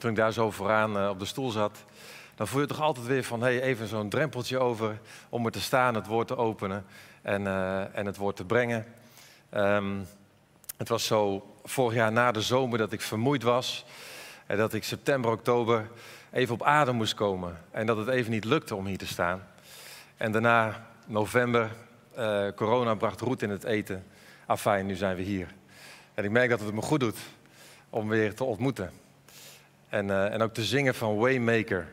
toen ik daar zo vooraan uh, op de stoel zat, dan voel je toch altijd weer van hey, even zo'n drempeltje over om er te staan, het woord te openen en, uh, en het woord te brengen. Um, het was zo vorig jaar na de zomer dat ik vermoeid was en dat ik september, oktober even op adem moest komen en dat het even niet lukte om hier te staan. En daarna november, uh, corona bracht roet in het eten. Afijn, nu zijn we hier. En ik merk dat het me goed doet om weer te ontmoeten. En, uh, en ook te zingen van Waymaker.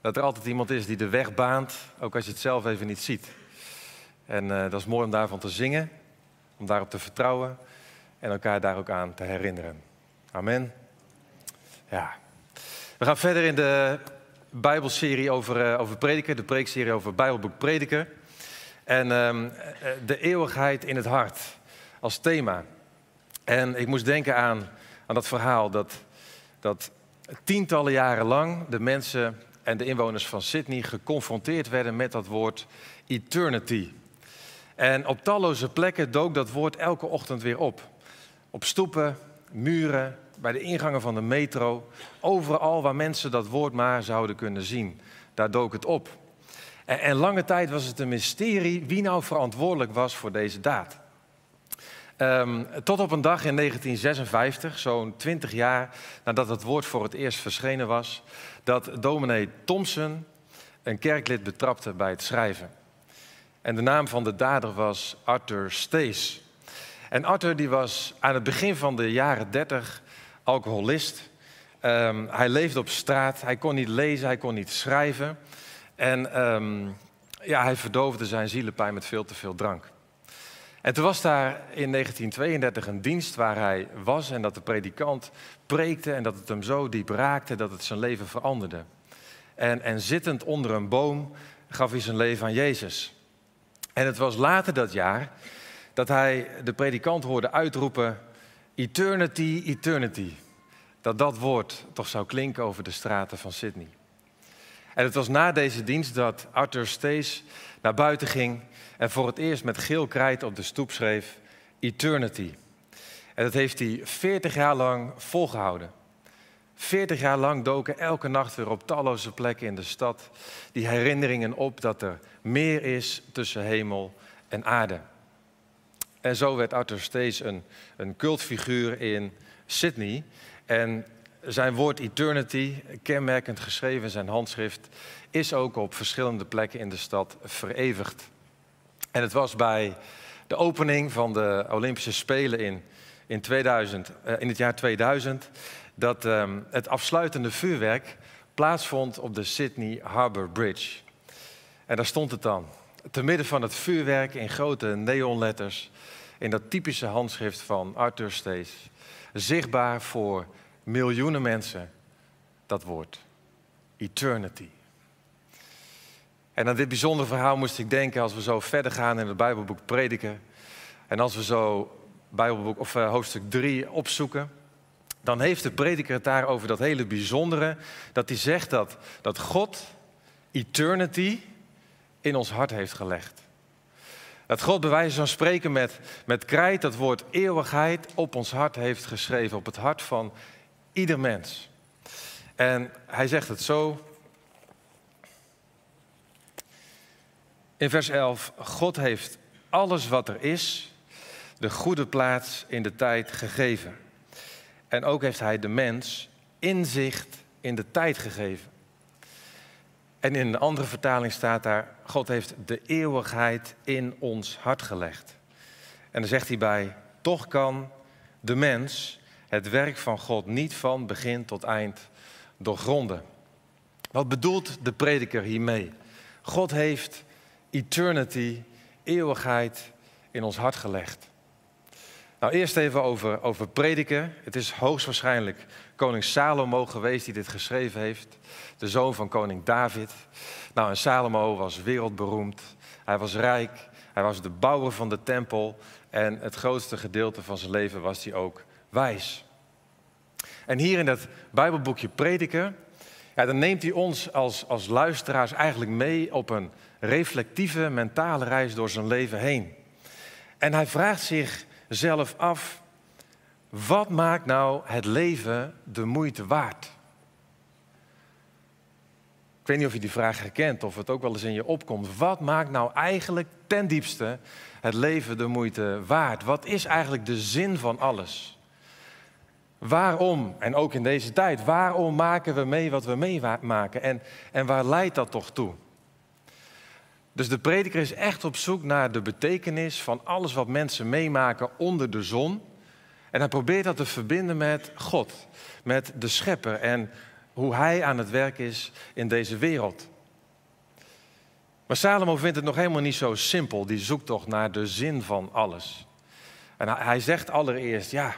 Dat er altijd iemand is die de weg baant, ook als je het zelf even niet ziet. En uh, dat is mooi om daarvan te zingen, om daarop te vertrouwen en elkaar daar ook aan te herinneren. Amen. Ja. We gaan verder in de Bijbelserie over, uh, over prediken, de preekserie over Bijbelboek Prediken. En um, de eeuwigheid in het hart als thema. En ik moest denken aan, aan dat verhaal dat, dat tientallen jaren lang de mensen en de inwoners van Sydney geconfronteerd werden met dat woord eternity. En op talloze plekken dook dat woord elke ochtend weer op. Op stoepen, muren, bij de ingangen van de metro. Overal waar mensen dat woord maar zouden kunnen zien. Daar dook het op. En, en lange tijd was het een mysterie wie nou verantwoordelijk was voor deze daad. Um, tot op een dag in 1956, zo'n 20 jaar nadat het woord voor het eerst verschenen was, dat dominee Thompson een kerklid betrapte bij het schrijven. En de naam van de dader was Arthur Stees. En Arthur die was aan het begin van de jaren 30 alcoholist. Um, hij leefde op straat, hij kon niet lezen, hij kon niet schrijven. En um, ja, hij verdoofde zijn zielenpijn met veel te veel drank. En toen was daar in 1932 een dienst waar hij was en dat de predikant preekte en dat het hem zo diep raakte dat het zijn leven veranderde. En, en zittend onder een boom gaf hij zijn leven aan Jezus. En het was later dat jaar dat hij de predikant hoorde uitroepen: Eternity, eternity. Dat dat woord toch zou klinken over de straten van Sydney. En het was na deze dienst dat Arthur Stees naar buiten ging en voor het eerst met geel krijt op de stoep schreef Eternity. En dat heeft hij 40 jaar lang volgehouden. 40 jaar lang doken elke nacht weer op talloze plekken in de stad die herinneringen op dat er meer is tussen hemel en aarde. En zo werd Arthur Stees een, een cultfiguur in Sydney. En zijn woord eternity, kenmerkend geschreven in zijn handschrift, is ook op verschillende plekken in de stad verevigd. En het was bij de opening van de Olympische Spelen in, in, 2000, uh, in het jaar 2000 dat um, het afsluitende vuurwerk plaatsvond op de Sydney Harbour Bridge. En daar stond het dan, te midden van het vuurwerk in grote neonletters, in dat typische handschrift van Arthur Stees, zichtbaar voor miljoenen mensen, dat woord. Eternity. En aan dit bijzondere verhaal moest ik denken als we zo verder gaan in het Bijbelboek Prediken. En als we zo Bijbelboek, of, uh, hoofdstuk 3 opzoeken. Dan heeft de prediker het daar over dat hele bijzondere. Dat hij zegt dat, dat God eternity in ons hart heeft gelegd. Dat God bij wijze van spreken met, met krijt dat woord eeuwigheid op ons hart heeft geschreven. Op het hart van ieder mens. En hij zegt het zo, In vers 11, God heeft alles wat er is, de goede plaats in de tijd gegeven. En ook heeft Hij de mens inzicht in de tijd gegeven. En in een andere vertaling staat daar, God heeft de eeuwigheid in ons hart gelegd. En dan zegt hij bij, toch kan de mens het werk van God niet van begin tot eind doorgronden. Wat bedoelt de prediker hiermee? God heeft eternity, eeuwigheid in ons hart gelegd. Nou, eerst even over, over prediken. Het is hoogstwaarschijnlijk koning Salomo geweest die dit geschreven heeft. De zoon van koning David. Nou, en Salomo was wereldberoemd. Hij was rijk. Hij was de bouwer van de tempel. En het grootste gedeelte van zijn leven was hij ook wijs. En hier in dat Bijbelboekje Prediken, ja, dan neemt hij ons als, als luisteraars eigenlijk mee op een reflectieve mentale reis door zijn leven heen. En hij vraagt zichzelf af, wat maakt nou het leven de moeite waard? Ik weet niet of je die vraag herkent of het ook wel eens in je opkomt. Wat maakt nou eigenlijk ten diepste het leven de moeite waard? Wat is eigenlijk de zin van alles? Waarom, en ook in deze tijd, waarom maken we mee wat we meemaken? En, en waar leidt dat toch toe? Dus de prediker is echt op zoek naar de betekenis van alles wat mensen meemaken onder de zon. En hij probeert dat te verbinden met God, met de schepper en hoe hij aan het werk is in deze wereld. Maar Salomo vindt het nog helemaal niet zo simpel, die zoektocht naar de zin van alles. En hij zegt allereerst, ja,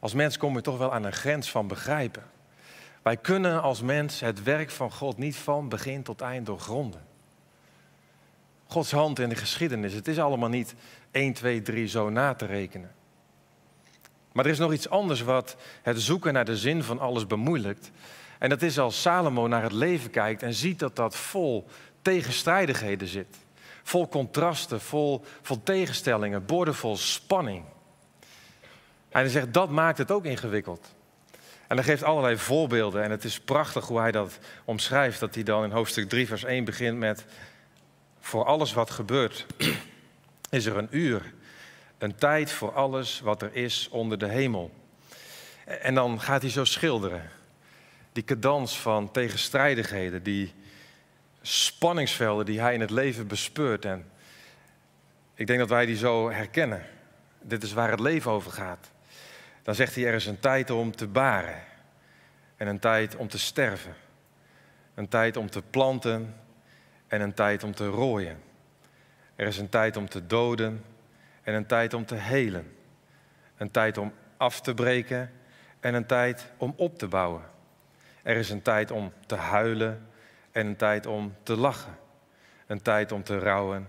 als mens kom je toch wel aan een grens van begrijpen. Wij kunnen als mens het werk van God niet van begin tot eind doorgronden. Gods hand in de geschiedenis, het is allemaal niet 1, 2, 3 zo na te rekenen. Maar er is nog iets anders wat het zoeken naar de zin van alles bemoeilijkt. En dat is als Salomo naar het leven kijkt en ziet dat dat vol tegenstrijdigheden zit. Vol contrasten, vol, vol tegenstellingen, boordevol spanning. En hij zegt, dat maakt het ook ingewikkeld. En hij geeft allerlei voorbeelden en het is prachtig hoe hij dat omschrijft. Dat hij dan in hoofdstuk 3 vers 1 begint met... Voor alles wat gebeurt is er een uur, een tijd voor alles wat er is onder de hemel. En dan gaat hij zo schilderen. Die cadans van tegenstrijdigheden, die spanningsvelden die hij in het leven bespeurt. En ik denk dat wij die zo herkennen. Dit is waar het leven over gaat. Dan zegt hij er is een tijd om te baren en een tijd om te sterven. Een tijd om te planten en een tijd om te rooien. Er is een tijd om te doden en een tijd om te helen. Een tijd om af te breken en een tijd om op te bouwen. Er is een tijd om te huilen en een tijd om te lachen. Een tijd om te rouwen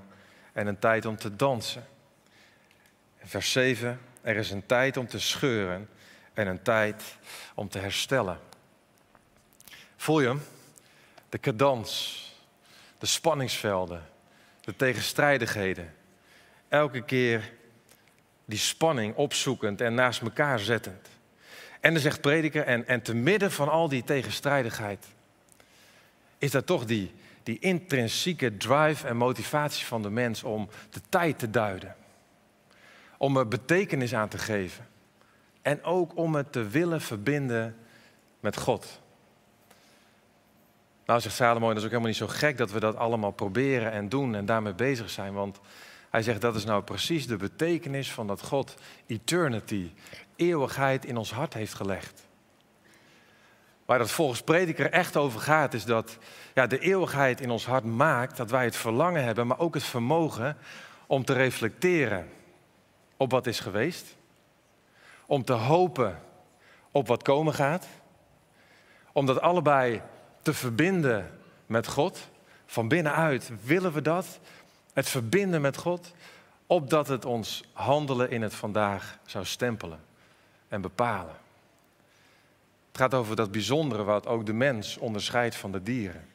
en een tijd om te dansen. Vers 7. Er is een tijd om te scheuren en een tijd om te herstellen. Voel je? De cadans, de spanningsvelden, de tegenstrijdigheden. Elke keer die spanning opzoekend en naast elkaar zettend. En dan zegt prediker, en, en te midden van al die tegenstrijdigheid, is dat toch die, die intrinsieke drive en motivatie van de mens om de tijd te duiden. Om er betekenis aan te geven. En ook om het te willen verbinden met God. Nou, zegt Salomo, dat is ook helemaal niet zo gek dat we dat allemaal proberen en doen en daarmee bezig zijn. Want hij zegt dat is nou precies de betekenis van dat God eternity, eeuwigheid in ons hart heeft gelegd. Waar dat volgens prediker echt over gaat, is dat ja, de eeuwigheid in ons hart maakt dat wij het verlangen hebben, maar ook het vermogen om te reflecteren op wat is geweest. Om te hopen op wat komen gaat. Om dat allebei te verbinden met God. Van binnenuit willen we dat. Het verbinden met God. Opdat het ons handelen in het vandaag zou stempelen en bepalen. Het gaat over dat bijzondere wat ook de mens onderscheidt van de dieren.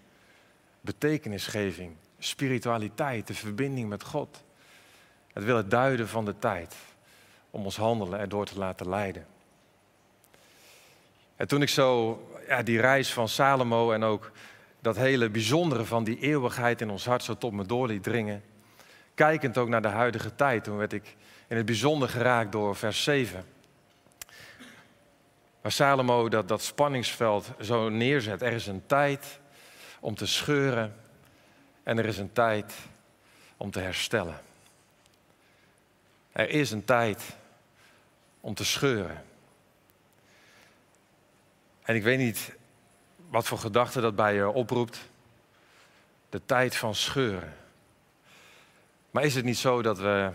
Betekenisgeving, spiritualiteit, de verbinding met God. Het willen duiden van de tijd om ons handelen erdoor te laten leiden. En toen ik zo ja, die reis van Salomo en ook dat hele bijzondere van die eeuwigheid in ons hart zo tot me door liet dringen, kijkend ook naar de huidige tijd, toen werd ik in het bijzonder geraakt door vers 7. Waar Salomo dat, dat spanningsveld zo neerzet. Er is een tijd om te scheuren en er is een tijd om te herstellen. Er is een tijd om te scheuren. En ik weet niet wat voor gedachte dat bij je oproept. De tijd van scheuren. Maar is het niet zo dat we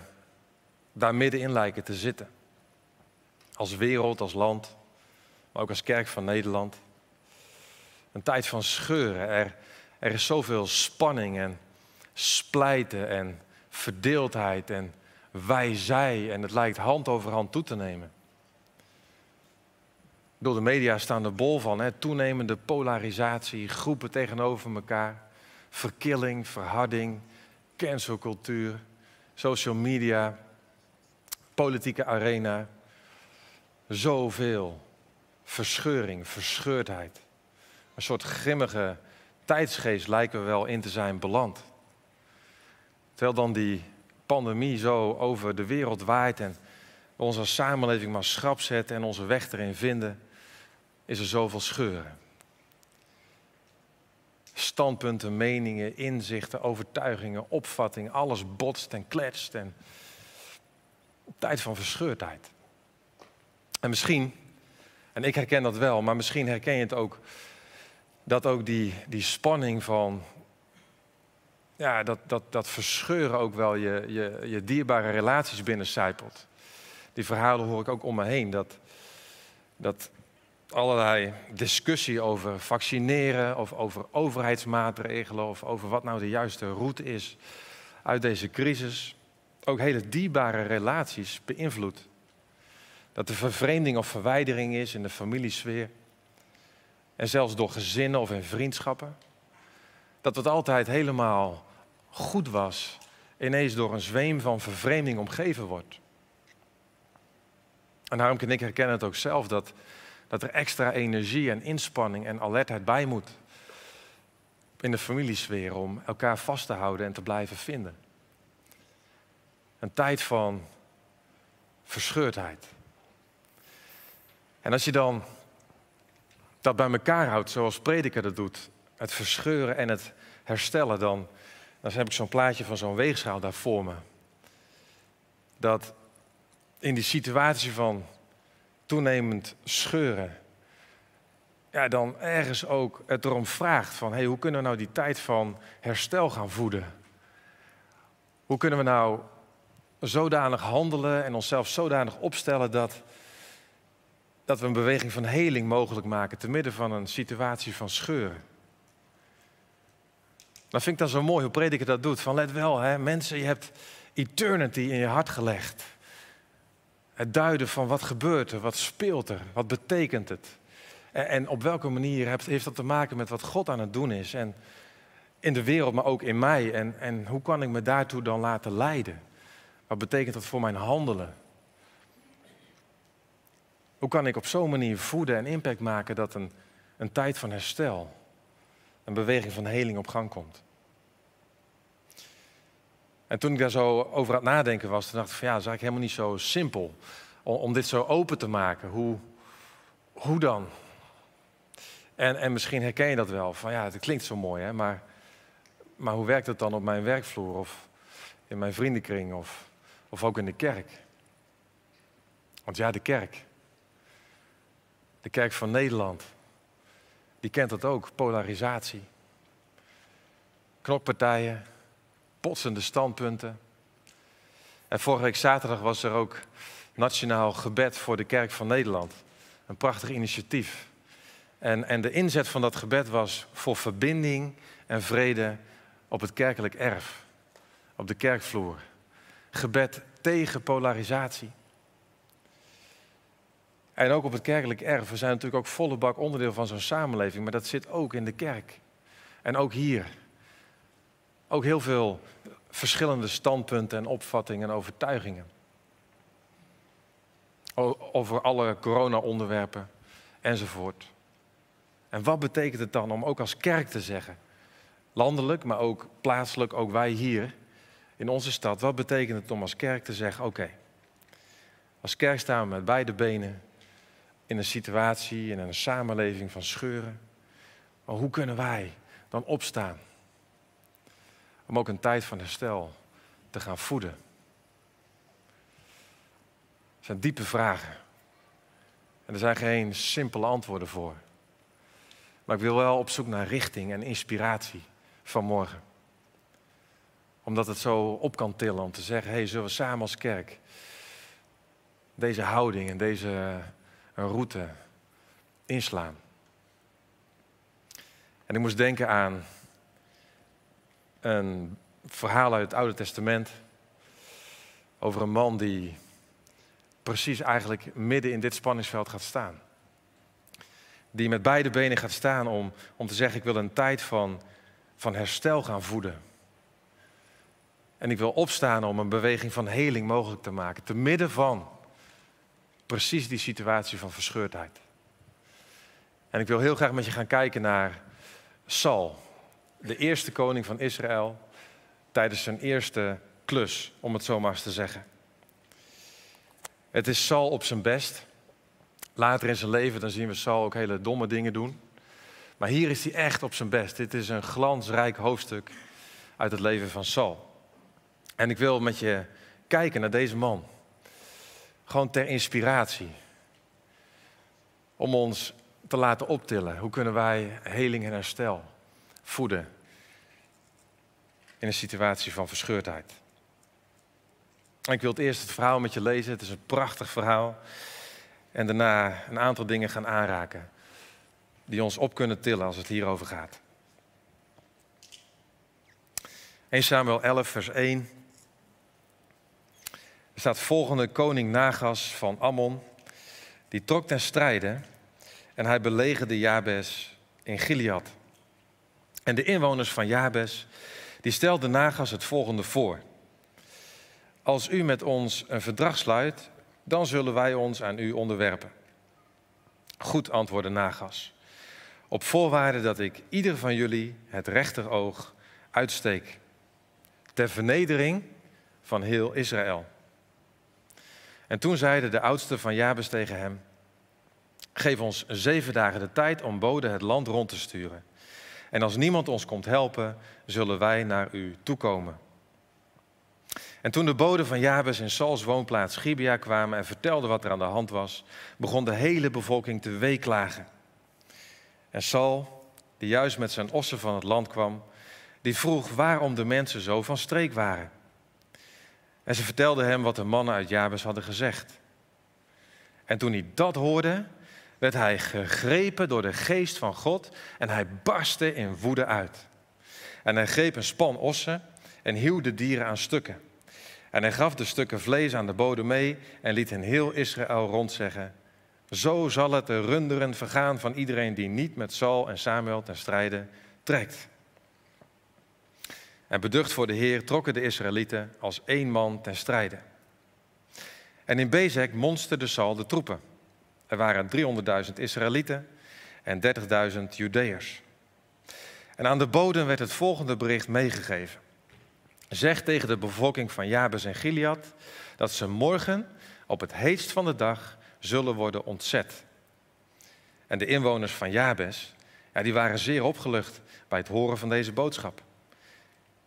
daar middenin lijken te zitten? Als wereld, als land, maar ook als kerk van Nederland. Een tijd van scheuren. Er, er is zoveel spanning en splijten en verdeeldheid en wij-zij. En het lijkt hand over hand toe te nemen. Door de media staan er bol van. Hè? Toenemende polarisatie, groepen tegenover elkaar, verkilling, verharding, cancelcultuur, social media, politieke arena. Zoveel verscheuring, verscheurdheid. Een soort grimmige tijdsgeest lijken we wel in te zijn beland. Terwijl dan die pandemie zo over de wereld waait en onze samenleving maar schrap zetten en onze weg erin vinden, is er zoveel scheuren. Standpunten, meningen, inzichten, overtuigingen, opvattingen, alles botst en kletst. En tijd van verscheurdheid. En misschien, en ik herken dat wel, maar misschien herken je het ook, dat ook die, die spanning van, ja, dat, dat, dat verscheuren ook wel je, je, je dierbare relaties binnencijpelt. Die verhalen hoor ik ook om me heen, dat, dat allerlei discussie over vaccineren of over overheidsmaatregelen of over wat nou de juiste route is uit deze crisis, ook hele dierbare relaties beïnvloedt. Dat er vervreemding of verwijdering is in de familiesfeer. En zelfs door gezinnen of in vriendschappen. Dat het altijd helemaal goed was, ineens door een zweem van vervreemding omgeven wordt. En daarom kan ik herkennen het ook zelf dat, dat er extra energie en inspanning en alertheid bij moet. In de familiesfeer om elkaar vast te houden en te blijven vinden. Een tijd van verscheurdheid. En als je dan dat bij elkaar houdt, zoals prediker dat doet, het verscheuren en het herstellen, dan, dan heb ik zo'n plaatje van zo'n weegschaal daar voor me. Dat in die situatie van toenemend scheuren, ja, dan ergens ook het erom vraagt van, hey, hoe kunnen we nou die tijd van herstel gaan voeden? Hoe kunnen we nou zodanig handelen en onszelf zodanig opstellen dat, dat we een beweging van heling mogelijk maken te midden van een situatie van scheuren. Dat vind ik dan zo mooi hoe prediker dat doet. Van let wel, hè, mensen, je hebt eternity in je hart gelegd. Het duiden van wat gebeurt er, wat speelt er, wat betekent het. En, en op welke manier heeft dat te maken met wat God aan het doen is. En in de wereld, maar ook in mij. En, en hoe kan ik me daartoe dan laten leiden? Wat betekent dat voor mijn handelen? Hoe kan ik op zo'n manier voeden en impact maken dat een, een tijd van herstel, een beweging van heling op gang komt? En toen ik daar zo over aan het nadenken was, dacht ik van ja, dat is eigenlijk helemaal niet zo simpel om, om dit zo open te maken. Hoe, hoe dan? En, en misschien herken je dat wel, van ja, het klinkt zo mooi, hè, maar, maar hoe werkt het dan op mijn werkvloer of in mijn vriendenkring of of ook in de kerk. Want ja, de kerk. De kerk van Nederland. Die kent dat ook, polarisatie. Knokpartijen, potsende standpunten. En vorige week zaterdag was er ook nationaal gebed voor de kerk van Nederland. Een prachtig initiatief. En, en de inzet van dat gebed was voor verbinding en vrede op het kerkelijk erf, op de kerkvloer gebed tegen polarisatie. En ook op het kerkelijk erf. We zijn natuurlijk ook volle bak onderdeel van zo'n samenleving, maar dat zit ook in de kerk. En ook hier. Ook heel veel verschillende standpunten en opvattingen en overtuigingen. Over alle corona-onderwerpen enzovoort. En wat betekent het dan om ook als kerk te zeggen, landelijk, maar ook plaatselijk, ook wij hier, in onze stad. Wat betekent het om als kerk te zeggen: oké, als kerk staan we met beide benen in een situatie, in een samenleving van scheuren. Maar hoe kunnen wij dan opstaan? Om ook een tijd van herstel te gaan voeden. Dat zijn diepe vragen. En er zijn geen simpele antwoorden voor. Maar ik wil wel op zoek naar richting en inspiratie vanmorgen omdat het zo op kan tillen om te zeggen, hey, zullen we samen als kerk deze houding en deze een route inslaan. En ik moest denken aan een verhaal uit het Oude Testament over een man die precies eigenlijk midden in dit spanningsveld gaat staan. Die met beide benen gaat staan om, om te zeggen, ik wil een tijd van, van herstel gaan voeden. En ik wil opstaan om een beweging van heling mogelijk te maken. Te midden van precies die situatie van verscheurdheid. En ik wil heel graag met je gaan kijken naar Sal. De eerste koning van Israël tijdens zijn eerste klus, om het zo maar eens te zeggen. Het is Saul op zijn best. Later in zijn leven dan zien we Saul ook hele domme dingen doen. Maar hier is hij echt op zijn best. Dit is een glansrijk hoofdstuk uit het leven van Saul. En ik wil met je kijken naar deze man. Gewoon ter inspiratie. Om ons te laten optillen. Hoe kunnen wij heling en herstel voeden in een situatie van verscheurdheid? Ik wil het eerst het verhaal met je lezen. Het is een prachtig verhaal. En daarna een aantal dingen gaan aanraken die ons op kunnen tillen als het hierover gaat. 1 Samuel 11, vers 1. Er staat volgende koning Nagas van Ammon. Die trok ten strijde en hij belegerde Jabes in Gilead. En de inwoners van Jabes die stelden Nagas het volgende voor. Als u met ons een verdrag sluit, dan zullen wij ons aan u onderwerpen. Goed, antwoordde Nagas. Op voorwaarde dat ik ieder van jullie het rechteroog uitsteek. Ter vernedering van heel Israël. En toen zeiden de oudsten van Jabes tegen hem: Geef ons zeven dagen de tijd om boden het land rond te sturen. En als niemand ons komt helpen, zullen wij naar u toekomen. En toen de boden van Jabes in Sauls woonplaats Gibea kwamen en vertelden wat er aan de hand was, begon de hele bevolking te weeklagen. En Saul, die juist met zijn ossen van het land kwam, die vroeg waarom de mensen zo van streek waren. En ze vertelden hem wat de mannen uit Jabes hadden gezegd. En toen hij dat hoorde, werd hij gegrepen door de geest van God en hij barstte in woede uit. En hij greep een span ossen en hieuw de dieren aan stukken. En hij gaf de stukken vlees aan de bodem mee en liet in heel Israël rondzeggen: Zo zal het de runderen vergaan van iedereen die niet met Saul en Samuel ten strijde trekt. En beducht voor de Heer trokken de Israëlieten als één man ten strijde. En in Bezek monsterde Saul de troepen. Er waren 300.000 Israëlieten en 30.000 Judeërs. En aan de bodem werd het volgende bericht meegegeven. Zeg tegen de bevolking van Jabes en Gilead dat ze morgen op het heetst van de dag zullen worden ontzet. En de inwoners van Jabes, ja, die waren zeer opgelucht bij het horen van deze boodschap.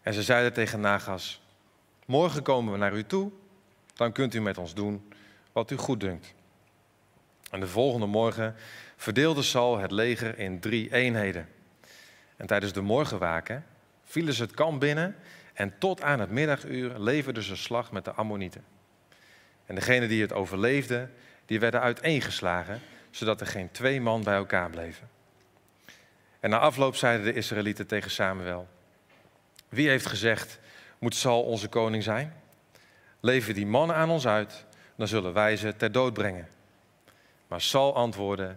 En ze zeiden tegen Nagas, morgen komen we naar u toe, dan kunt u met ons doen wat u goed dunkt. En de volgende morgen verdeelde Saul het leger in drie eenheden. En tijdens de morgenwaken vielen ze het kamp binnen en tot aan het middaguur leverden ze slag met de Ammonieten. En degenen die het overleefden, die werden uiteengeslagen, zodat er geen twee man bij elkaar bleven. En na afloop zeiden de Israëlieten tegen Samuel: Wie heeft gezegd, moet Saul onze koning zijn? Lever die mannen aan ons uit, dan zullen wij ze ter dood brengen. Maar Saul antwoordde: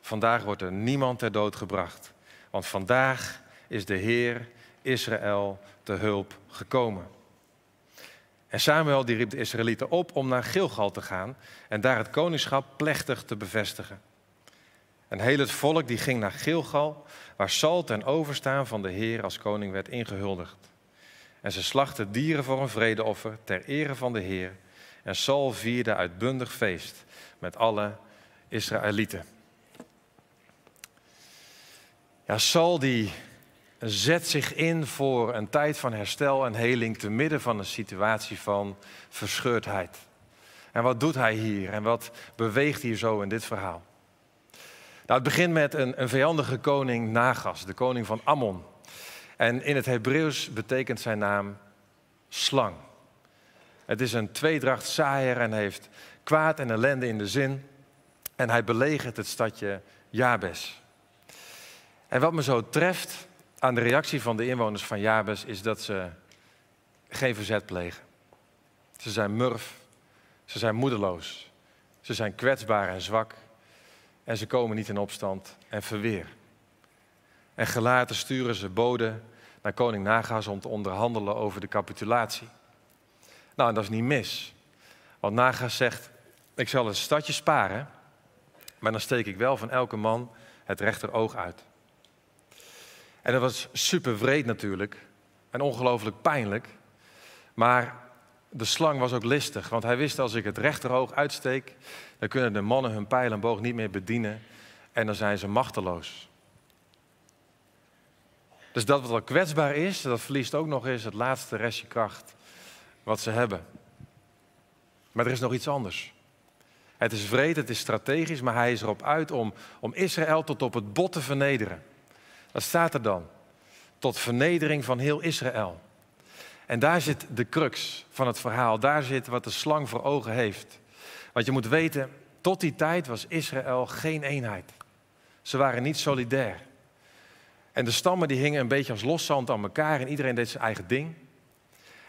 Vandaag wordt er niemand ter dood gebracht, want vandaag is de Heer Israël te hulp gekomen. En Samuel die riep de Israëlieten op om naar Gilgal te gaan en daar het koningschap plechtig te bevestigen. En heel het volk die ging naar Gilgal, waar Saul ten overstaan van de Heer als koning werd ingehuldigd. En ze slachten dieren voor een vredeoffer ter ere van de Heer. En Saul vierde uitbundig feest met alle Israëlieten. Ja, Saul die zet zich in voor een tijd van herstel en heling te midden van een situatie van verscheurdheid. En wat doet hij hier en wat beweegt hier zo in dit verhaal? Nou, het begint met een, een vijandige koning Nagas, de koning van Ammon. En in het Hebreeuws betekent zijn naam slang. Het is een tweedracht saaier en heeft kwaad en ellende in de zin. En hij belegert het stadje Jabes. En wat me zo treft, aan de reactie van de inwoners van Jabes is dat ze geen verzet plegen. Ze zijn murf, ze zijn moedeloos, ze zijn kwetsbaar en zwak en ze komen niet in opstand en verweer. En gelaten sturen ze boden naar koning Nagas om te onderhandelen over de capitulatie. Nou, en dat is niet mis. Want Nagas zegt, ik zal het stadje sparen, maar dan steek ik wel van elke man het rechteroog uit. En dat was super wreed natuurlijk en ongelooflijk pijnlijk. Maar de slang was ook listig, want hij wist als ik het rechteroog uitsteek, dan kunnen de mannen hun pijl en boog niet meer bedienen en dan zijn ze machteloos. Dus dat wat al kwetsbaar is, dat verliest ook nog eens het laatste restje kracht wat ze hebben. Maar er is nog iets anders. Het is vreed, het is strategisch, maar hij is erop uit om, om Israël tot op het bot te vernederen. Dat staat er dan. Tot vernedering van heel Israël. En daar zit de crux van het verhaal. Daar zit wat de slang voor ogen heeft. Want je moet weten, tot die tijd was Israël geen eenheid. Ze waren niet solidair. En de stammen die hingen een beetje als loszand aan elkaar en iedereen deed zijn eigen ding.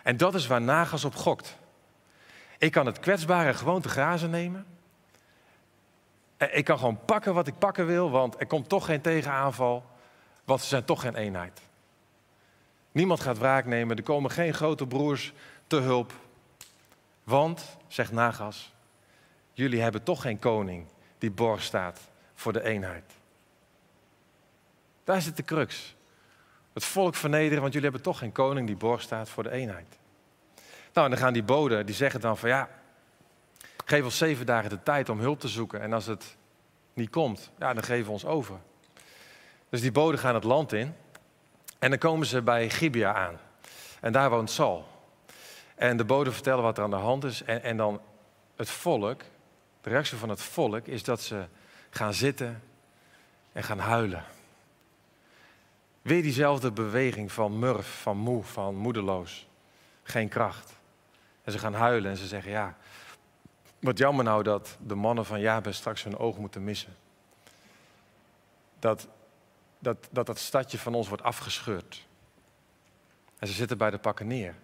En dat is waar Nagas op gokt. Ik kan het kwetsbare gewoon te grazen nemen. Ik kan gewoon pakken wat ik pakken wil, want er komt toch geen tegenaanval, want ze zijn toch geen eenheid. Niemand gaat wraak nemen, er komen geen grote broers te hulp. Want, zegt Nagas, jullie hebben toch geen koning die borg staat voor de eenheid. Daar zit de crux. Het volk vernederen, want jullie hebben toch geen koning die borg staat voor de eenheid. Nou, en dan gaan die boden, die zeggen dan van ja, geef ons zeven dagen de tijd om hulp te zoeken. En als het niet komt, ja, dan geven we ons over. Dus die boden gaan het land in. En dan komen ze bij Gibea aan. En daar woont Saul. En de boden vertellen wat er aan de hand is. En, en dan het volk, de reactie van het volk is dat ze gaan zitten en gaan huilen. Weer diezelfde beweging van murf, van moe, van moedeloos. Geen kracht. En ze gaan huilen en ze zeggen, ja, wat jammer nou dat de mannen van Jabes straks hun oog moeten missen. Dat, dat, dat dat stadje van ons wordt afgescheurd. En ze zitten bij de pakken neer.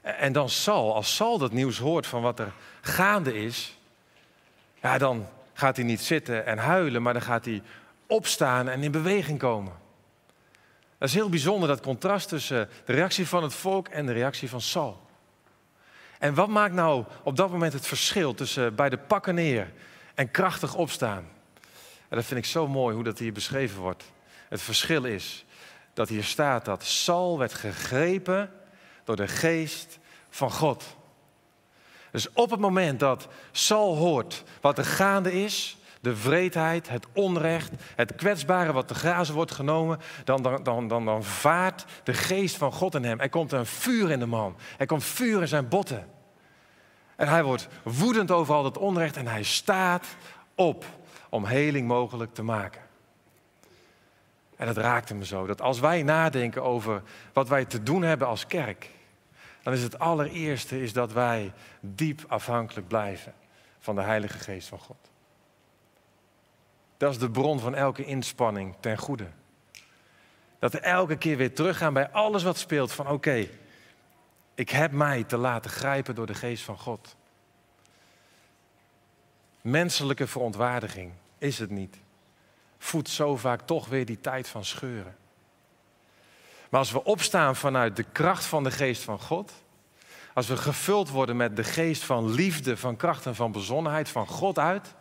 En dan Sal, als Sal dat nieuws hoort van wat er gaande is, ja, dan gaat hij niet zitten en huilen, maar dan gaat hij opstaan en in beweging komen. Dat is heel bijzonder, dat contrast tussen de reactie van het volk en de reactie van Saul. En wat maakt nou op dat moment het verschil tussen bij de pakken neer en krachtig opstaan? En dat vind ik zo mooi hoe dat hier beschreven wordt. Het verschil is dat hier staat dat Saul werd gegrepen door de geest van God. Dus op het moment dat Saul hoort wat er gaande is, de vreedheid, het onrecht, het kwetsbare wat te grazen wordt genomen, dan, dan, dan, dan, vaart de geest van God in hem. Er komt een vuur in de man. Er komt vuur in zijn botten. En hij wordt woedend over al dat onrecht en hij staat op om heling mogelijk te maken. En dat raakte me zo, dat als wij nadenken over wat wij te doen hebben als kerk, dan is het allereerste is dat wij diep afhankelijk blijven van de Heilige Geest van God. Dat is de bron van elke inspanning ten goede. Dat we elke keer weer teruggaan bij alles wat speelt van oké, ik heb mij te laten grijpen door de geest van God. Menselijke verontwaardiging is het niet. Voedt zo vaak toch weer die tijd van scheuren. Maar als we opstaan vanuit de kracht van de geest van God, als we gevuld worden met de geest van liefde, van kracht en van bezonnenheid van God uit,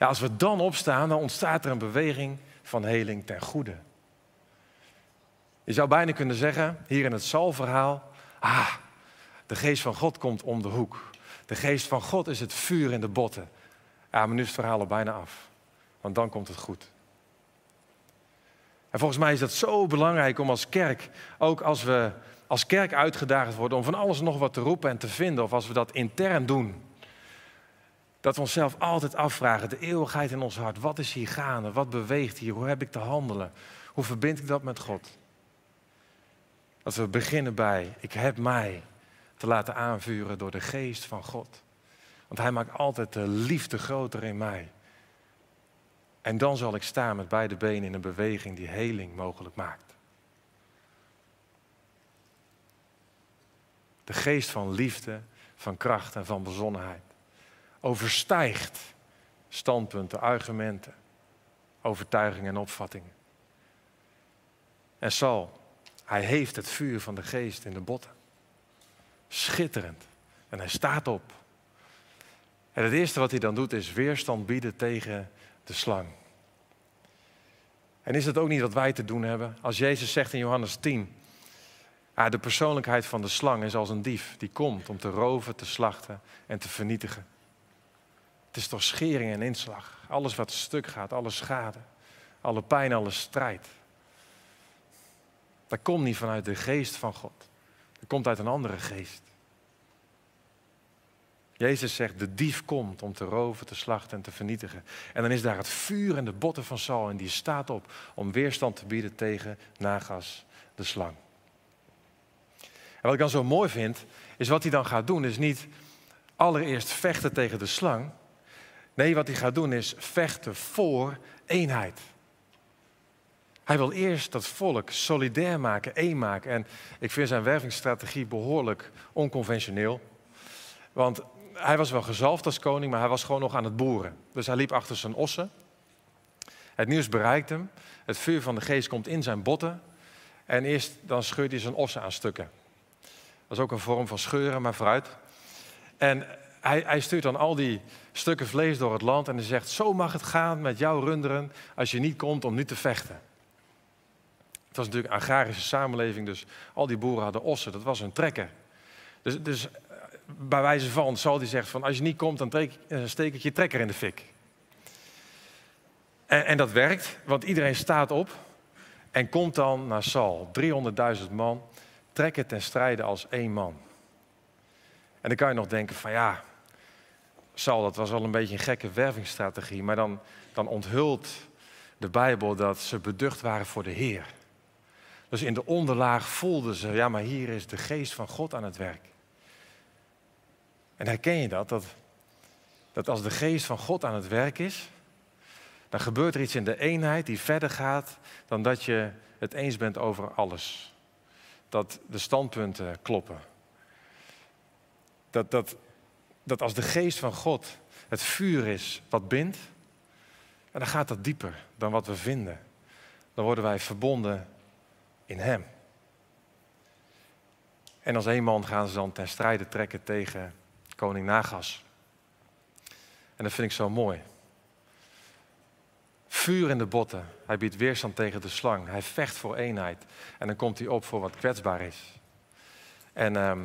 ja, als we dan opstaan, dan ontstaat er een beweging van heling ten goede. Je zou bijna kunnen zeggen, hier in het Salverhaal, ah, de geest van God komt om de hoek. De geest van God is het vuur in de botten. Ja, maar nu is het verhaal al bijna af. Want dan komt het goed. En volgens mij is dat zo belangrijk om als kerk, ook als we als kerk uitgedaagd worden om van alles nog wat te roepen en te vinden, of als we dat intern doen, dat we onszelf altijd afvragen, de eeuwigheid in ons hart, wat is hier gaande, wat beweegt hier, hoe heb ik te handelen, hoe verbind ik dat met God? Dat we beginnen bij, ik heb mij te laten aanvuren door de geest van God. Want Hij maakt altijd de liefde groter in mij. En dan zal ik staan met beide benen in een beweging die heling mogelijk maakt. De geest van liefde, van kracht en van bezonnenheid overstijgt standpunten, argumenten, overtuigingen en opvattingen. En Saul, hij heeft het vuur van de geest in de botten. Schitterend. En hij staat op. En het eerste wat hij dan doet is weerstand bieden tegen de slang. En is het ook niet wat wij te doen hebben? Als Jezus zegt in Johannes 10, ah, de persoonlijkheid van de slang is als een dief die komt om te roven, te slachten en te vernietigen. Het is toch schering en inslag. Alles wat stuk gaat, alle schade, alle pijn, alle strijd. Dat komt niet vanuit de geest van God. Dat komt uit een andere geest. Jezus zegt, de dief komt om te roven, te slachten en te vernietigen. En dan is daar het vuur en de botten van Saul en die staat op om weerstand te bieden tegen Nagas, de slang. En wat ik dan zo mooi vind, is wat hij dan gaat doen, is niet allereerst vechten tegen de slang. Nee, wat hij gaat doen is vechten voor eenheid. Hij wil eerst dat volk solidair maken, één maken. En ik vind zijn wervingsstrategie behoorlijk onconventioneel. Want hij was wel gezalfd als koning, maar hij was gewoon nog aan het boeren. Dus hij liep achter zijn ossen. Het nieuws bereikt hem. Het vuur van de geest komt in zijn botten. En eerst dan scheurt hij zijn ossen aan stukken. Dat is ook een vorm van scheuren, maar vooruit. En hij, hij, stuurt dan al die stukken vlees door het land en hij zegt: Zo mag het gaan met jouw runderen als je niet komt om nu te vechten. Het was natuurlijk een agrarische samenleving, dus al die boeren hadden ossen, dat was hun trekken. Dus, dus bij wijze van zal hij zegt van als je niet komt, dan eh, steek ik je trekker in de fik. En, en dat werkt, want iedereen staat op en komt dan naar Saul. 300.000 man trekken ten strijde als één man. En dan kan je nog denken van ja, Saul, dat was wel een beetje een gekke wervingsstrategie, maar dan, dan onthult de Bijbel dat ze beducht waren voor de Heer. Dus in de onderlaag voelden ze, ja, maar hier is de geest van God aan het werk. En herken je dat? dat? Dat als de geest van God aan het werk is, dan gebeurt er iets in de eenheid die verder gaat dan dat je het eens bent over alles. Dat de standpunten kloppen. Dat, dat, dat als de geest van God het vuur is wat bindt, dan gaat dat dieper dan wat we vinden. Dan worden wij verbonden in Hem. En als een man gaan ze dan ten strijde trekken tegen koning Nagas. En dat vind ik zo mooi. Vuur in de botten. Hij biedt weerstand tegen de slang. Hij vecht voor eenheid. En dan komt hij op voor wat kwetsbaar is. En, ehm,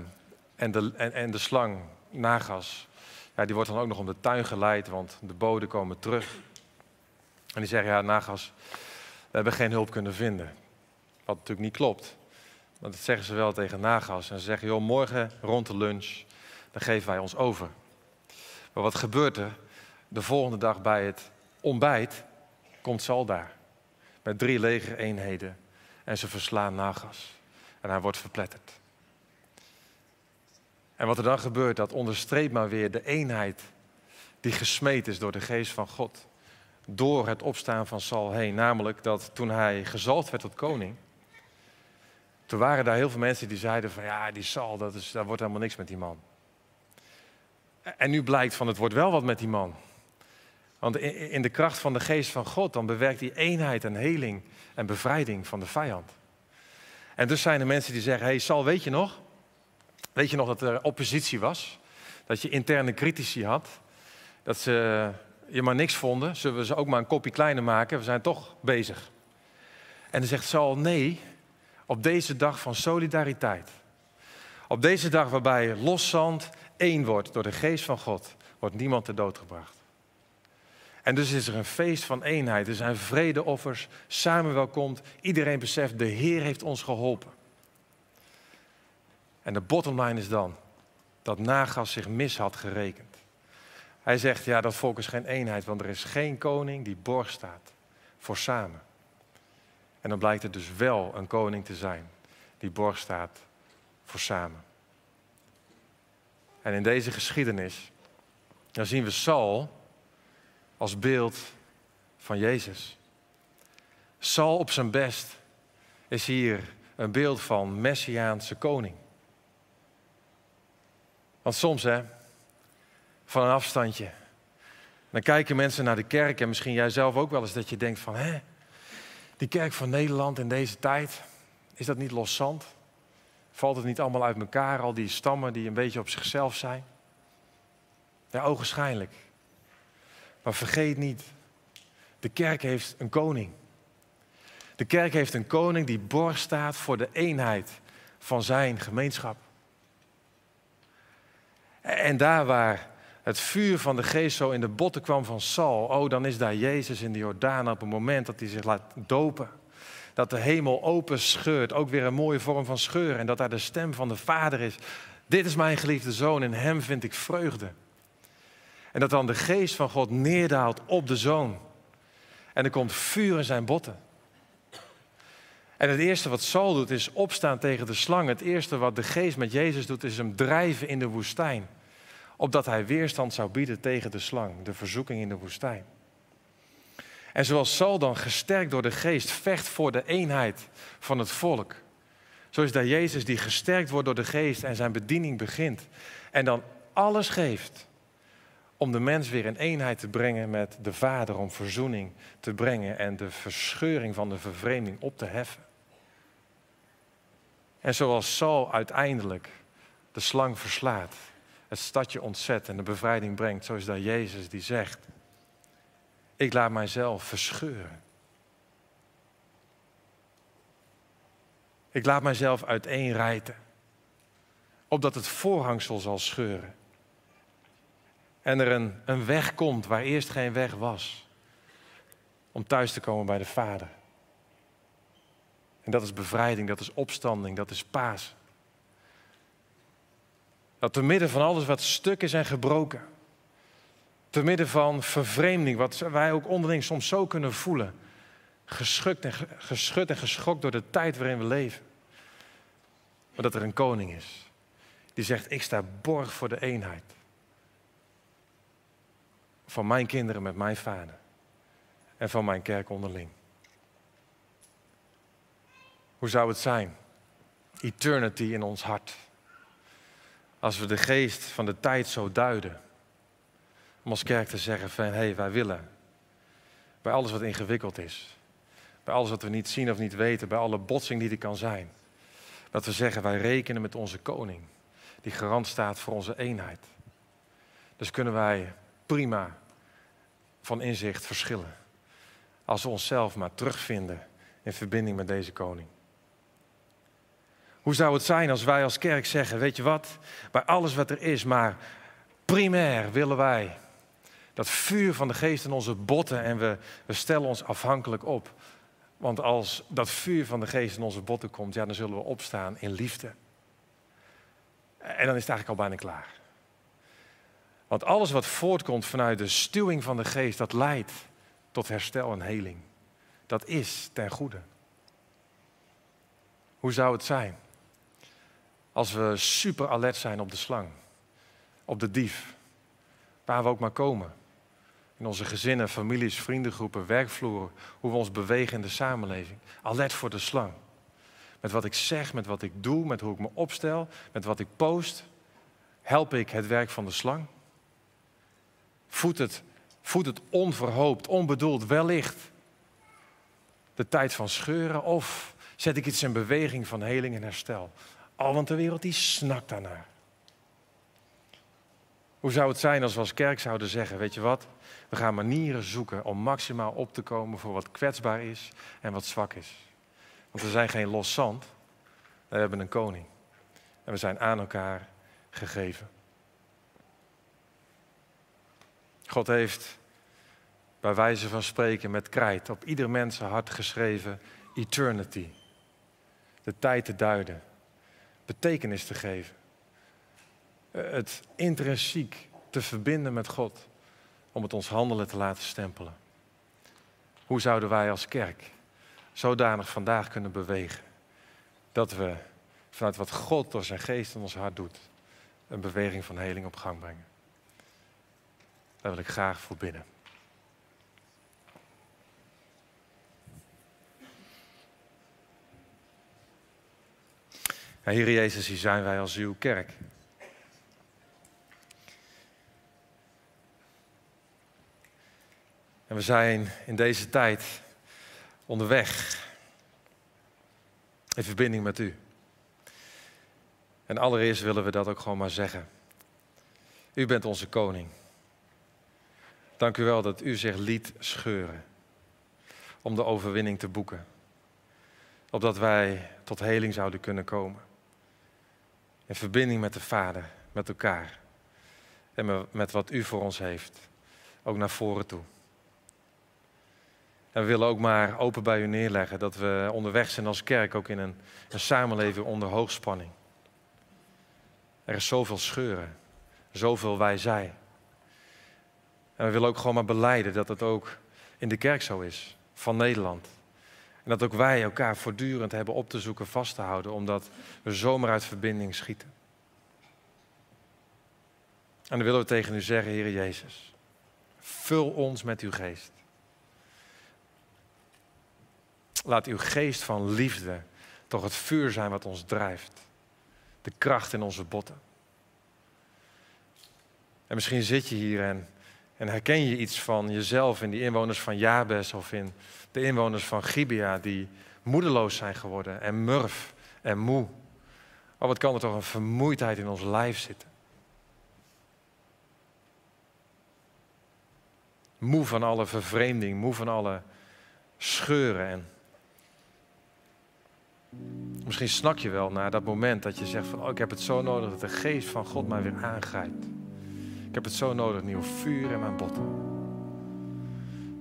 en, de, en, en de slang, Nagas, ja, die wordt dan ook nog om de tuin geleid, want de boden komen terug. En die zeggen, ja, Nagas, we hebben geen hulp kunnen vinden. Wat natuurlijk niet klopt. Want dat zeggen ze wel tegen Nagas. En ze zeggen, joh, morgen rond de lunch dan geven wij ons over. Maar wat gebeurt er? De volgende dag bij het ontbijt komt Sal daar. Met drie legereenheden. En ze verslaan Nagas. En hij wordt verpletterd. En wat er dan gebeurt, dat onderstreept maar weer de eenheid die gesmeed is door de geest van God. Door het opstaan van Sal heen. Namelijk dat toen hij gezalfd werd tot koning. Toen waren daar heel veel mensen die zeiden van ja, die Sal, dat is, daar wordt helemaal niks met die man. En nu blijkt van het wordt wel wat met die man. Want in de kracht van de geest van God, dan bewerkt hij eenheid en heling en bevrijding van de vijand. En dus zijn er mensen die zeggen, hey Sal, weet je nog? Weet je nog dat er oppositie was? Dat je interne critici had? Dat ze je maar niks vonden? Zullen we ze ook maar een kopje kleiner maken? We zijn toch bezig. En dan zegt Sal, nee, op deze dag van solidariteit. Op deze dag waarbij loszand één wordt door de geest van God, wordt niemand ter dood gebracht. En dus is er een feest van eenheid. Er zijn vredeoffers, samenwelkomt. Iedereen beseft, de Heer heeft ons geholpen. En de bottom line is dan dat Nagas zich mis had gerekend. Hij zegt, ja, dat volk is geen eenheid, want er is geen koning die borg staat voor samen. En dan blijkt het dus wel een koning te zijn die borg staat voor samen. En in deze geschiedenis dan zien we Saul als beeld van Jezus. Saul op zijn best is hier een beeld van Messiaanse koning. Want soms, hè, van een afstandje, dan kijken mensen naar de kerk en misschien jij zelf ook wel eens dat je denkt van, hè, die kerk van Nederland in deze tijd, is dat niet loszand? Valt het niet allemaal uit elkaar, al die stammen die een beetje op zichzelf zijn? Ja, ogenschijnlijk. Maar vergeet niet, de kerk heeft een koning. De kerk heeft een koning die borg staat voor de eenheid van zijn gemeenschap. En daar waar het vuur van de geest zo in de botten kwam van Saul, oh, dan is daar Jezus in de Jordaan op het moment dat hij zich laat dopen. Dat de hemel open scheurt, ook weer een mooie vorm van scheuren. En dat daar de stem van de Vader is. Dit is mijn geliefde zoon, in hem vind ik vreugde. En dat dan de geest van God neerdaalt op de zoon. En er komt vuur in zijn botten. En het eerste wat Saul doet is opstaan tegen de slang. Het eerste wat de geest met Jezus doet is hem drijven in de woestijn. Opdat hij weerstand zou bieden tegen de slang, de verzoeking in de woestijn. En zoals Saul dan gesterkt door de geest vecht voor de eenheid van het volk. Zo is daar Jezus die gesterkt wordt door de geest en zijn bediening begint. En dan alles geeft om de mens weer in eenheid te brengen met de Vader, om verzoening te brengen en de verscheuring van de vervreemding op te heffen. En zoals Saul uiteindelijk de slang verslaat, het stadje ontzet en de bevrijding brengt, zo is daar Jezus die zegt, ik laat mijzelf verscheuren. Ik laat mijzelf uiteenrijten, opdat het voorhangsel zal scheuren. En er een, een weg komt waar eerst geen weg was, om thuis te komen bij de Vader. En dat is bevrijding, dat is opstanding, dat is paas. Dat te midden van alles wat stuk is en gebroken, te midden van vervreemding, wat wij ook onderling soms zo kunnen voelen, geschukt en, geschud en geschokt door de tijd waarin we leven. Maar dat er een koning is die zegt, ik sta borg voor de eenheid van mijn kinderen met mijn vader en van mijn kerk onderling. Hoe zou het zijn? Eternity in ons hart. Als we de geest van de tijd zo duiden. Om als kerk te zeggen van hé, hey, wij willen. Bij alles wat ingewikkeld is. Bij alles wat we niet zien of niet weten. Bij alle botsing die er kan zijn. Dat we zeggen wij rekenen met onze koning. Die garant staat voor onze eenheid. Dus kunnen wij prima van inzicht verschillen. Als we onszelf maar terugvinden in verbinding met deze koning. Hoe zou het zijn als wij als kerk zeggen, weet je wat, bij alles wat er is, maar primair willen wij dat vuur van de geest in onze botten en we, we stellen ons afhankelijk op. Want als dat vuur van de geest in onze botten komt, ja, dan zullen we opstaan in liefde. En dan is het eigenlijk al bijna klaar. Want alles wat voortkomt vanuit de stuwing van de geest, dat leidt tot herstel en heling. Dat is ten goede. Hoe zou het zijn als we super alert zijn op de slang, op de dief, waar we ook maar komen? In onze gezinnen, families, vriendengroepen, werkvloeren, hoe we ons bewegen in de samenleving. Alert voor de slang. Met wat ik zeg, met wat ik doe, met hoe ik me opstel, met wat ik post, help ik het werk van de slang? Voedt het, voedt het onverhoopt, onbedoeld, wellicht de tijd van scheuren? Of zet ik iets in beweging van heling en herstel? Al, want de wereld die snakt daarnaar. Hoe zou het zijn als we als kerk zouden zeggen, weet je wat, we gaan manieren zoeken om maximaal op te komen voor wat kwetsbaar is en wat zwak is. Want we zijn geen los zand, we hebben een koning. En we zijn aan elkaar gegeven. God heeft bij wijze van spreken met krijt op ieder mensenhart geschreven eternity. De tijd te duiden, betekenis te geven. Eh, het intrinsiek te verbinden met God om het ons handelen te laten stempelen. Hoe zouden wij als kerk zodanig vandaag kunnen bewegen dat we vanuit wat God door zijn geest in ons hart doet, een beweging van heling op gang brengen? Daar wil ik graag voor bidden. Ja, Heer Jezus, hier zijn wij als uw kerk. En we zijn in deze tijd onderweg in verbinding met u. En allereerst willen we dat ook gewoon maar zeggen. U bent onze koning. Dank u wel dat u zich liet scheuren om de overwinning te boeken. opdat wij tot heling zouden kunnen komen. In verbinding met de Vader, met elkaar. En met wat u voor ons heeft. Ook naar voren toe. En we willen ook maar open bij u neerleggen dat we onderweg zijn als kerk ook in een, een samenleving onder hoogspanning. Er is zoveel scheuren, zoveel wij zij. En we willen ook gewoon maar beleiden dat het ook in de kerk zo is, van Nederland. En dat ook wij elkaar voortdurend hebben op te zoeken, vast te houden, omdat we zomaar uit verbinding schieten. En dan willen we tegen u zeggen, Heer Jezus, vul ons met uw geest. Laat uw geest van liefde toch het vuur zijn wat ons drijft. De kracht in onze botten. En misschien zit je hier en, en herken je iets van jezelf in die inwoners van Jabes of in de inwoners van Gibea die moedeloos zijn geworden en murf en moe. Oh, wat kan er toch een vermoeidheid in ons lijf zitten. Moe van alle vervreemding, moe van alle scheuren en Misschien snak je wel naar dat moment dat je zegt van oh, ik heb het zo nodig dat de geest van God mij weer aangrijpt. Ik heb het zo nodig, nieuw vuur in mijn botten.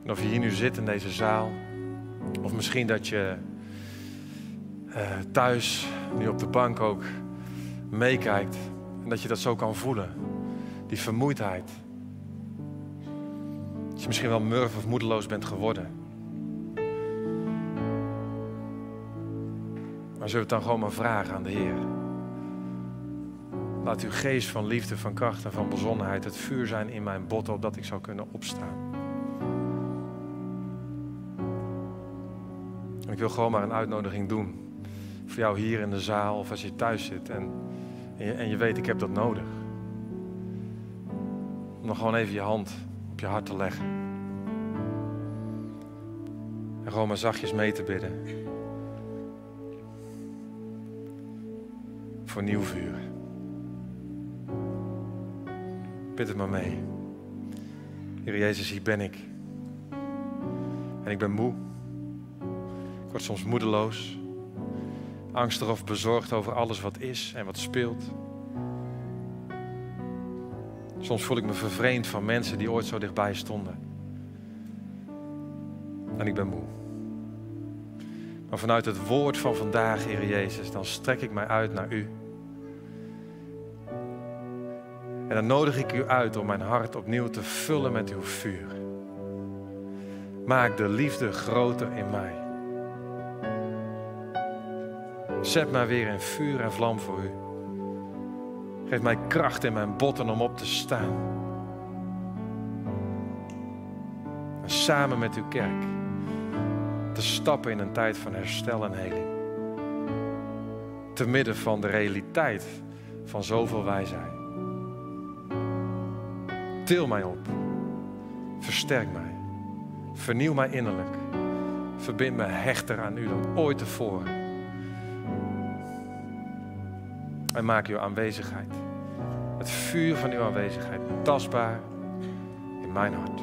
En of je hier nu zit in deze zaal, of misschien dat je uh, thuis, nu op de bank ook, meekijkt en dat je dat zo kan voelen. Die vermoeidheid. Dat je misschien wel murf of moedeloos bent geworden. Maar zullen we het dan gewoon maar vragen aan de Heer? Laat uw geest van liefde, van kracht en van bezonnenheid het vuur zijn in mijn botten, opdat ik zou kunnen opstaan. Ik wil gewoon maar een uitnodiging doen. Voor jou hier in de zaal of als je thuis zit en, en, je, weet, ik heb dat nodig. Om dan gewoon even je hand op je hart te leggen. En gewoon maar zachtjes mee te bidden. voor nieuw vuur. Bid het maar mee. Heer Jezus, hier ben ik. En ik ben moe. Word soms moedeloos. Angstig of bezorgd over alles wat is en wat speelt. Soms voel ik me vervreemd van mensen die ooit zo dichtbij stonden. En ik ben moe. Maar vanuit het woord van vandaag, Heer Jezus, dan strek ik mij uit naar U. En dan nodig ik u uit om mijn hart opnieuw te vullen met uw vuur. Maak de liefde groter in mij. Zet mij weer in vuur en vlam voor u. Geef mij kracht in mijn botten om op te staan. En samen met uw kerk te stappen in een tijd van herstel en heling. Te midden van de realiteit van zoveel wijsheid. Til mij op. Versterk mij. Vernieuw mij innerlijk. Verbind me hechter aan u dan ooit tevoren. En maak uw aanwezigheid, het vuur van uw aanwezigheid, tastbaar in mijn hart.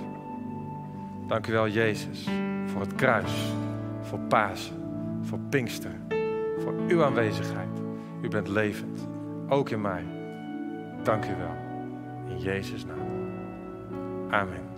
Dank u wel, Jezus, voor het kruis, voor Pasen, voor Pinkster, voor uw aanwezigheid. U bent levend, ook in mij. Dank u wel. In Jezus' naam. Amen.